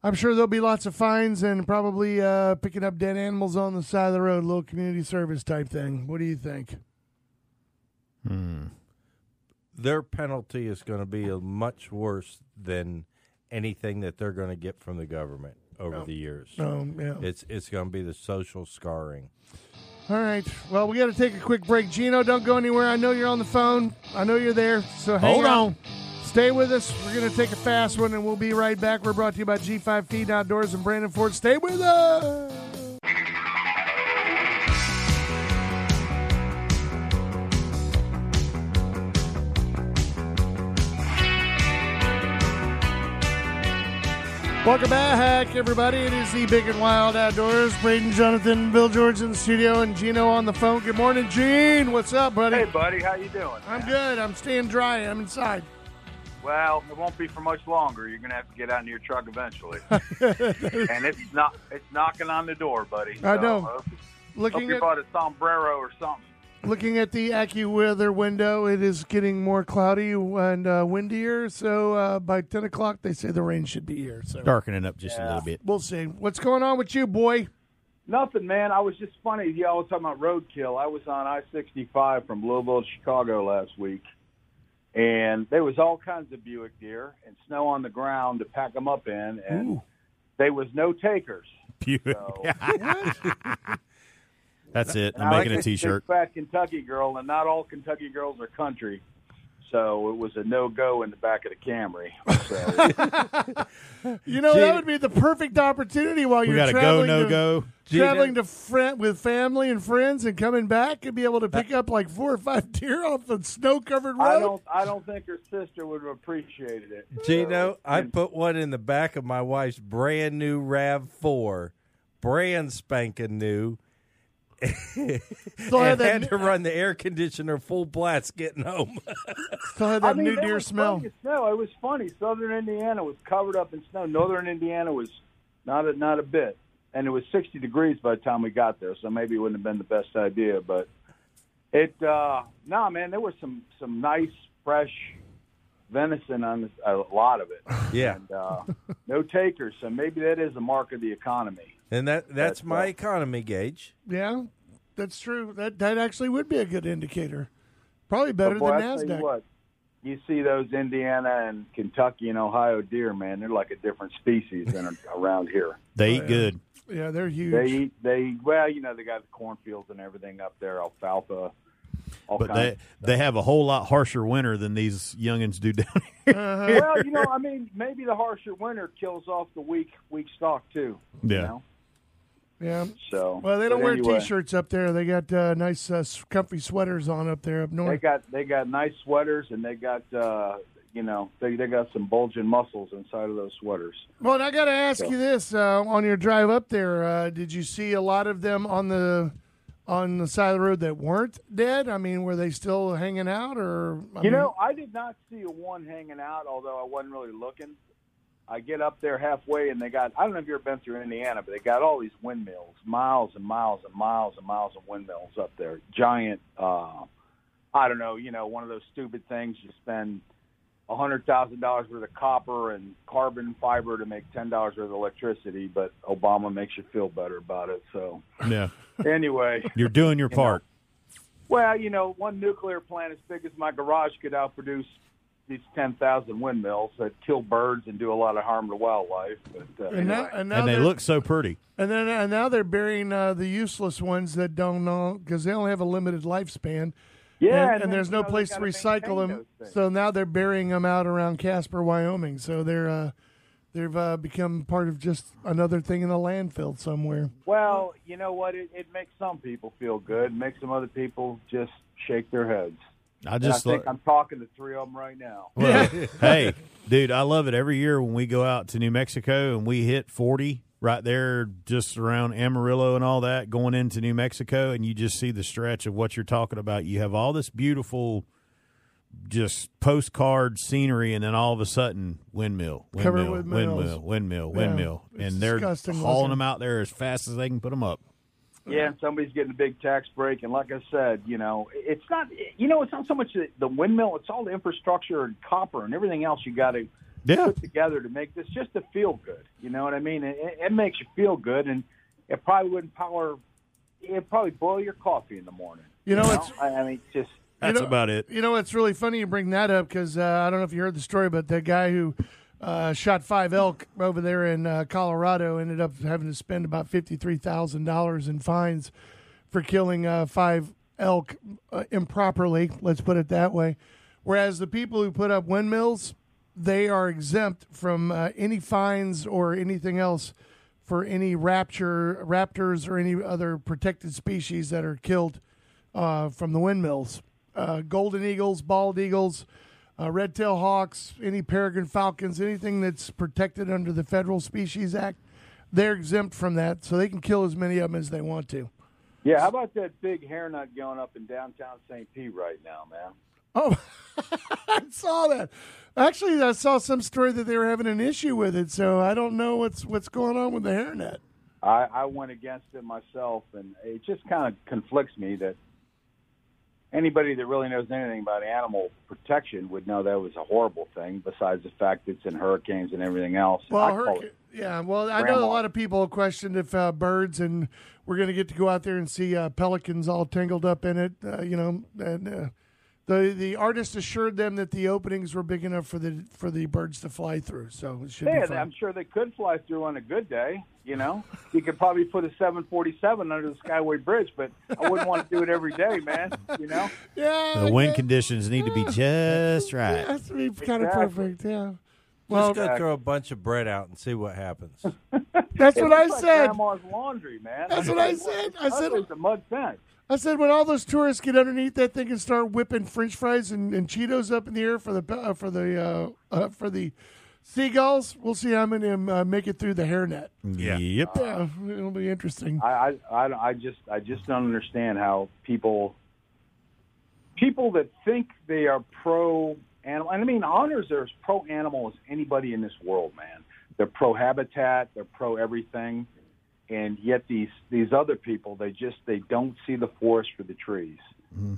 Speaker 1: I'm sure there'll be lots of fines and probably uh, picking up dead animals on the side of the road, little community service type thing. What do you think? Hmm.
Speaker 3: Their penalty is going to be a much worse than anything that they're going to get from the government over the years.
Speaker 1: Um, yeah.
Speaker 3: It's it's going to be the social scarring.
Speaker 1: All right. Well, we got to take a quick break. Gino, don't go anywhere. I know you're on the phone. I know you're there. So hang
Speaker 2: Hold on.
Speaker 1: Stay with us. We're going to take a fast one, and we'll be right back. We're brought to you by G5 Feed Outdoors and Brandon Ford. Stay with us. Welcome back, everybody. It is the Big and Wild Outdoors. Braden, Jonathan, Bill George in the studio, and Gino on the phone. Good morning, Gene. What's up, buddy?
Speaker 5: Hey, buddy, how you doing?
Speaker 1: I'm good. I'm staying dry. I'm inside.
Speaker 5: Well, it won't be for much longer. You're gonna have to get out in your truck eventually, and it's not. It's knocking on the door, buddy.
Speaker 1: I
Speaker 5: So,
Speaker 1: know.
Speaker 5: Hope, hope
Speaker 1: Looking
Speaker 5: you
Speaker 1: at
Speaker 5: bought a sombrero or something.
Speaker 1: looking at the AccuWeather window, it is getting more cloudy and uh, windier. So uh, by 10 o'clock, they say the rain should be here. So
Speaker 2: Darkening up just a little bit.
Speaker 1: we'll see. What's going on with you, boy?
Speaker 5: Nothing, man. I was just funny. Y'all was talking about roadkill. I was on I sixty five from Louisville to Chicago last week, and there was all kinds of Buick deer and snow on the ground to pack them up in, and there was no takers.
Speaker 2: Buick.
Speaker 5: So,
Speaker 2: That's it. I'm
Speaker 5: I
Speaker 2: making
Speaker 5: like
Speaker 2: a
Speaker 5: this
Speaker 2: T-shirt.
Speaker 5: fat Kentucky girl, and not all Kentucky girls are country. So it was a no go in the back of the Camry. So
Speaker 1: You know, that would be the perfect opportunity while you're
Speaker 2: got a go
Speaker 1: traveling
Speaker 2: no
Speaker 1: to,
Speaker 2: go.
Speaker 1: traveling to friend with family and friends and coming back and be able to pick up like four or five deer off the snow covered road.
Speaker 5: I don't, I don't think her sister would have appreciated it.
Speaker 3: Gino,
Speaker 5: So,
Speaker 3: I put one in the back of my wife's brand new Rav Four, brand spanking new.
Speaker 1: Still had
Speaker 3: and
Speaker 1: that
Speaker 3: had to run the air conditioner full blast getting home.
Speaker 1: Still had
Speaker 5: I
Speaker 1: that
Speaker 5: mean,
Speaker 1: new deer smell.
Speaker 5: plenty Snow. It was funny. Southern Indiana was covered up in snow. Northern Indiana was not a, not a bit, and it was 60 degrees by the time we got there. So maybe it wouldn't have been the best idea. But it, uh, no, man, there was some some nice fresh venison on this, a lot of it.
Speaker 3: yeah,
Speaker 5: and uh, no takers. So maybe that is a mark of the economy.
Speaker 3: And that that's
Speaker 5: That's,
Speaker 3: my economy gauge.
Speaker 1: Yeah, that's true. That that actually would be a good indicator. Probably better
Speaker 5: boy,
Speaker 1: than
Speaker 5: I tell
Speaker 1: Nasdaq.
Speaker 5: you what, you see those Indiana and Kentucky and Ohio deer, man. They're like a different species than around here.
Speaker 2: They eat oh, good.
Speaker 1: Yeah, they're huge.
Speaker 5: They eat. They well, you know, they got the cornfields and everything up there, alfalfa. All
Speaker 2: But they they have a whole lot harsher winter than these youngins do down here.
Speaker 5: well, you know, I mean, maybe the harsher winter kills off the weak weak stock too. You
Speaker 2: Yeah.
Speaker 5: know?
Speaker 1: Yeah.
Speaker 5: So
Speaker 1: Well, they don't wear
Speaker 5: anyway,
Speaker 1: t-shirts up there. They got uh, nice, uh, comfy sweaters on up there up north.
Speaker 5: They got they got nice sweaters and they got uh you know they they got some bulging muscles inside of those sweaters.
Speaker 1: Well, and I got to ask
Speaker 5: So-
Speaker 1: you this: uh, on your drive up there, uh, did you see a lot of them on the on the side of the road that weren't dead? I mean, were they still hanging out, or I
Speaker 5: You
Speaker 1: mean,
Speaker 5: know, I did not see a one hanging out, although I wasn't really looking. I get up there halfway, and they got, I don't know if you've ever been through Indiana, but they got all these windmills, miles and miles and miles and miles of windmills up there. Giant, uh, I don't know, you know, one of those stupid things you spend a $100,000 worth of copper and carbon fiber to make $10 worth of electricity, but Obama makes you feel better about it. So,
Speaker 2: Yeah,
Speaker 5: anyway.
Speaker 2: you're doing your
Speaker 5: You know,
Speaker 2: part.
Speaker 5: Well, you know, one nuclear plant as big as my garage could outproduce these 10,000 windmills that kill birds and do a lot of harm to wildlife. But uh,
Speaker 1: and now,
Speaker 5: anyway.
Speaker 1: and
Speaker 2: And they look so pretty.
Speaker 1: and then and now they're burying uh, the useless ones that don't know because they only have a limited lifespan.
Speaker 5: yeah,
Speaker 1: and,
Speaker 5: and,
Speaker 1: and
Speaker 5: then,
Speaker 1: there's
Speaker 5: you
Speaker 1: no
Speaker 5: know,
Speaker 1: place to recycle them. So now they're burying them out around Casper, Wyoming. So they're uh, they've uh, become part of just another thing in a landfill somewhere.
Speaker 5: Well, you know what? It, it makes some people feel good, makes some other people just shake their heads.
Speaker 2: I
Speaker 5: And I
Speaker 2: just
Speaker 5: think
Speaker 2: lo-
Speaker 5: I'm talking to three of them right now.
Speaker 2: Well, hey, dude, I love it every year when we go out to New Mexico and we hit 40 right there just around Amarillo and all that going into New Mexico and you just see the stretch of what you're talking about. You have all this beautiful just postcard scenery and then all of a sudden windmill,
Speaker 1: Covered
Speaker 2: windmill,
Speaker 1: with
Speaker 2: windmill, windmill,
Speaker 1: Yeah,
Speaker 2: windmill. And they're
Speaker 1: disgusting
Speaker 2: hauling
Speaker 1: looking.
Speaker 2: them out there as fast as they can put them up.
Speaker 5: Yeah, and somebody's getting a big tax break, and like I said, you know, it's not, you know, it's not so much the, the windmill; it's all the infrastructure and copper and everything else you got to
Speaker 2: Yeah.
Speaker 5: put together to make this just to feel good. You know what I mean? It, it makes you feel good, and it probably wouldn't power. It probably boil your coffee in the morning.
Speaker 1: You know, it's
Speaker 5: I, I mean, it's just
Speaker 2: That's
Speaker 1: know-
Speaker 2: about it.
Speaker 1: You know, it's really funny you bring that up because uh, I don't know if you heard the story, but the guy who uh, shot five elk over there in uh, Colorado ended up having to spend about fifty-three thousand dollars in fines for killing uh, five elk uh, improperly. Let's put it that way. Whereas the people who put up windmills, they are exempt from uh, any fines or anything else for any rapture raptors or any other protected species that are killed uh, from the windmills. Golden eagles, bald eagles, uh, red-tailed hawks, any peregrine falcons, anything that's protected under the Federal Species Act, they're exempt from that, so they can kill as many of them as they want to.
Speaker 5: yeah. How about that big hairnet going up in downtown St. Pete right now, man?
Speaker 1: Oh, I saw that. Actually, I saw some story that they were having an issue with it, so I don't know what's what's going on with the hairnet.
Speaker 5: I, I went against it myself, and it just kind of conflicts me that anybody that really knows anything about animal protection would know that was a horrible thing. Besides the fact it's in hurricanes and everything else.
Speaker 1: Well,
Speaker 5: I call it
Speaker 1: yeah. Well, I know a lot of people questioned if uh, birds and we're going to get to go out there and see uh, pelicans all tangled up in it. Uh, you know, and uh, the the artist assured them that the openings were big enough for the for the birds to fly through. So it should
Speaker 5: Yeah,
Speaker 1: be.
Speaker 5: I'm sure they could fly through on a good day. You know, you could probably put a 747 under the Skyway Bridge, but I wouldn't want to do it every day, man. You know,
Speaker 1: yeah,
Speaker 2: The wind conditions need to be just
Speaker 1: It
Speaker 2: right.
Speaker 1: has to be kind of perfect. Yeah.
Speaker 3: Well,
Speaker 1: Well,
Speaker 3: Just go throw a bunch of bread out and see what happens.
Speaker 1: that's
Speaker 5: It
Speaker 1: what I
Speaker 5: like
Speaker 1: said.
Speaker 5: Grandma's laundry, man.
Speaker 1: That's what I said. I said-
Speaker 5: it's a mud fence.
Speaker 1: I said when all those tourists get underneath that thing and start whipping French fries and, and Cheetos up in the air for the uh, for the uh, uh, for the seagulls, we'll see how many of 'em, uh, make it through the hairnet.
Speaker 2: Yep.
Speaker 1: Yeah, it'll be interesting.
Speaker 5: I, I, I, I just, I just don't understand how people, people that think they are pro animal, and I mean, honors are as pro animal as anybody in this world, man. They're pro habitat, they're pro everything, and yet these these other people, they just they don't see the forest for the trees.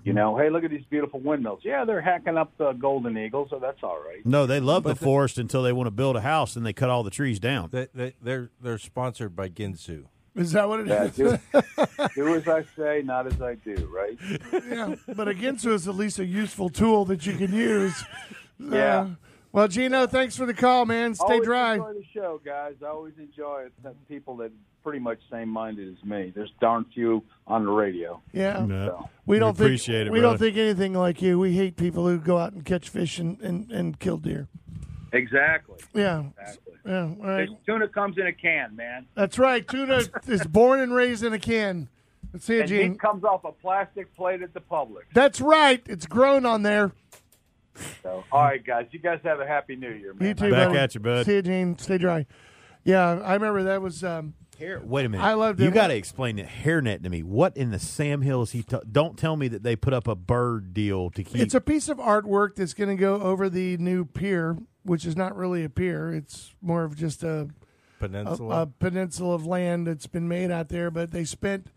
Speaker 5: You know, hey, look at these beautiful windmills. Yeah, they're hacking up the golden eagles, so that's all right.
Speaker 2: No, they love the forest until they want to build a house and they cut all the trees down.
Speaker 3: they, they, they're they're sponsored by Ginsu.
Speaker 1: Is that what it
Speaker 5: Yeah,
Speaker 1: is?
Speaker 5: do, do as I say, not as I do, right?
Speaker 1: yeah, but against is at least a useful tool that you can use.
Speaker 5: Yeah.
Speaker 1: Uh, well, Gino, thanks for the call, man. Stay
Speaker 5: always
Speaker 1: dry.
Speaker 5: enjoy the show, guys. I always enjoy it. That people that pretty much same minded as me. There's darn few on the radio.
Speaker 1: Yeah.
Speaker 2: No.
Speaker 1: We don't think
Speaker 2: appreciate it,
Speaker 1: we don't think anything like you. We hate people who go out and catch fish and, and, and kill deer.
Speaker 5: Exactly.
Speaker 1: Yeah.
Speaker 5: Exactly.
Speaker 1: Yeah. All right.
Speaker 5: Tuna comes in a can, man.
Speaker 1: That's right. Tuna is born and raised in a can. Let's see it,
Speaker 5: And
Speaker 1: Gene.
Speaker 5: meat comes off a plastic plate at the public.
Speaker 1: That's right. It's grown on there.
Speaker 5: So, all right, guys. You guys have a happy New Year, man.
Speaker 1: You too,
Speaker 2: Back
Speaker 1: buddy.
Speaker 2: at you, bud.
Speaker 1: See you, Gene. Stay dry. Yeah, I remember that was. Um,
Speaker 2: Hair, wait a minute.
Speaker 1: I loved
Speaker 2: You got to explain the hairnet to me. What in the Sam Hills he? T- don't tell me that they put up a bird deal to keep.
Speaker 1: it's a piece of artwork that's going to go over the new pier, which is not really a pier. It's more of just a a,
Speaker 3: Peninsula.
Speaker 1: a peninsula of land that's been made out there, but they spent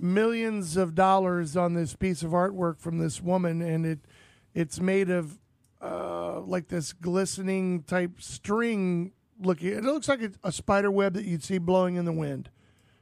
Speaker 1: millions of dollars on this piece of artwork from this woman, and it it's made of uh, like this glistening type string looking. It looks like a, a spider web that you'd see blowing in the wind.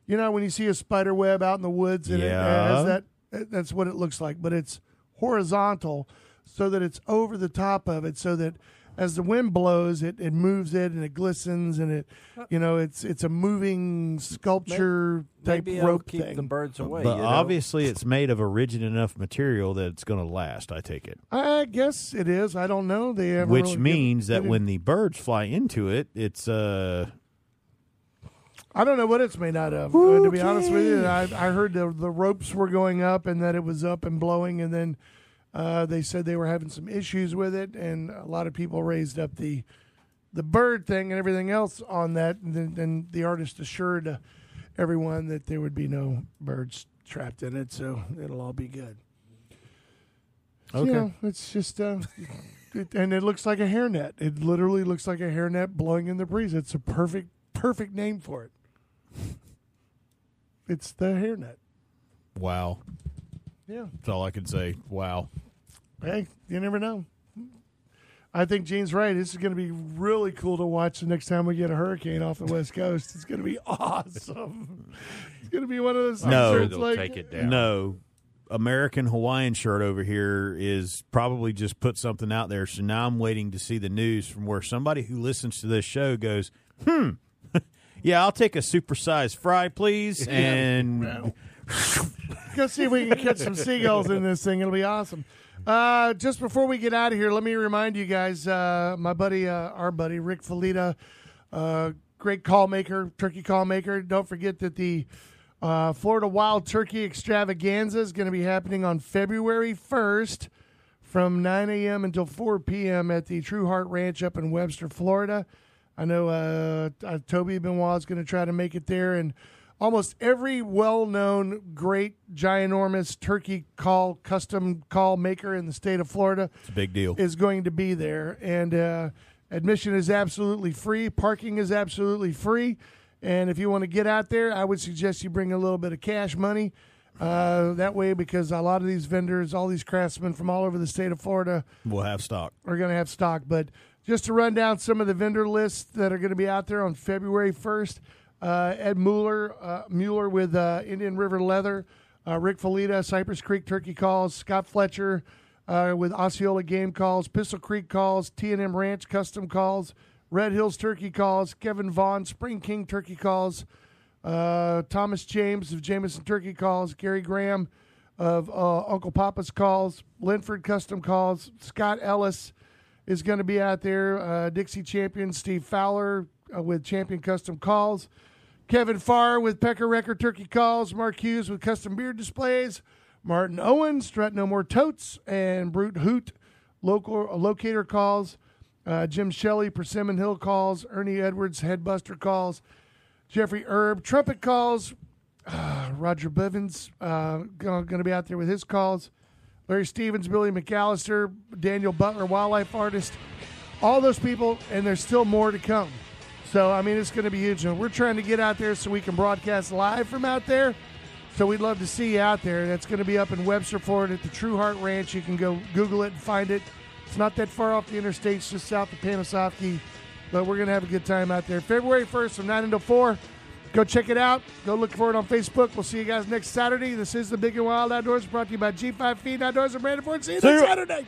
Speaker 1: You know when you see a spider web out in the woods, and it
Speaker 2: Yeah.
Speaker 1: has that. That's what it looks like, but it's horizontal, so that it's over the top of it, so that as the wind blows, it, it moves it and it glistens and it, you know, it's it's a moving sculpture type
Speaker 3: Maybe it'll
Speaker 1: rope
Speaker 3: keep
Speaker 1: thing.
Speaker 3: the birds away.
Speaker 2: but
Speaker 3: you know?
Speaker 2: obviously, it's made of a rigid enough material that it's going to last. I take it,
Speaker 1: I guess it is. I don't know. They haven't
Speaker 2: which
Speaker 1: really given-
Speaker 2: means that
Speaker 1: given-
Speaker 2: when the birds fly into it, it's uh
Speaker 1: I don't know what it's made out of. uh, to be honest with you, I, I heard the the ropes were going up and that it was up and blowing, and then uh, they said they were having some issues with it, and a lot of people raised up the the bird thing and everything else on that, and then, the artist assured everyone that there would be no birds trapped in it, so it'll all be good. So,
Speaker 2: Okay.
Speaker 1: you know, it's just. Uh, it, and it looks like a hairnet. It literally looks like a hairnet blowing in the breeze. It's a perfect, perfect name for it. It's the hairnet.
Speaker 2: wow.
Speaker 1: Yeah.
Speaker 2: That's all I can say. Wow.
Speaker 1: Hey, you never know. I think Gene's right. This is going to be really cool to watch the next time we get a hurricane off the West Coast. It's going to be awesome. It's going to be one of those
Speaker 2: No. Sure
Speaker 3: they'll
Speaker 1: like,
Speaker 3: take it down.
Speaker 2: No. American Hawaiian shirt over here is probably just put something out there. So now I'm waiting to see the news from where somebody who listens to this show goes, hmm, yeah, I'll take a supersized fry, please. And
Speaker 1: Go see if we can catch some seagulls in this thing. It'll be awesome. Uh, just before we get out of here, let me remind you guys, uh, my buddy, uh, our buddy Rick Felita, uh, great call maker, turkey call maker. Don't forget that the uh, Florida Wild Turkey Extravaganza is going to be happening on February 1st from 9 a.m. until 4 p.m. at the True Heart Ranch up in Webster, Florida. I know uh, Toby Benoit is going to try to make it there, and almost every well-known, great, ginormous turkey call custom call maker in the state of Florida
Speaker 2: it's a big deal.
Speaker 1: is going to be there, and uh, admission is absolutely free. Parking is absolutely free, and if you want to get out there, I would suggest you bring a little bit of cash money. Uh, that way, because a lot of these vendors, all these craftsmen from all over the state of Florida,
Speaker 2: We'll have stock.
Speaker 1: are going to have stock. But just to run down some of the vendor lists that are going to be out there on February 1st, uh, Ed Mueller, uh, Mueller with uh, Indian River Leather, uh, Rick Felita, Cypress Creek Turkey Calls, Scott Fletcher uh, with Osceola Game Calls, Pistol Creek Calls, T&M Ranch Custom Calls, Red Hills Turkey Calls, Kevin Vaughn, Spring King Turkey Calls, uh, Thomas James of Jameson Turkey Calls, Gary Graham of uh, Uncle Papa's Calls, Linford Custom Calls, Scott Ellis is going to be out there, uh, Dixie Champion Steve Fowler uh, with Champion Custom Calls, Kevin Farr with Pecker Record Turkey Calls, Mark Hughes with Custom Beard Displays, Martin Owens, Strut No More Totes, and Brute Hoot local locator calls, uh, Jim Shelley Persimmon Hill calls, Ernie Edwards Headbuster calls, Jeffrey Erb trumpet calls, uh, Roger Bivens uh, going to be out there with his calls, Larry Stevens, Billy McAllister, Daniel Butler, wildlife artist, all those people, and there's still more to come. So I mean, it's going to be huge. And we're trying to get out there so we can broadcast live from out there. So we'd love to see you out there. That's going to be up in Webster, Florida, at the True Heart Ranch. You can go Google it and find it. It's not that far off the interstate, it's just south of Panasoffkee. But we're going to have a good time out there. February 1st from 9 until 4. Go check it out. Go look for it on Facebook. We'll see you guys next Saturday. This is the Big and Wild Outdoors brought to you by G5 Feed Outdoors and Brandon Ford. See you next Saturday.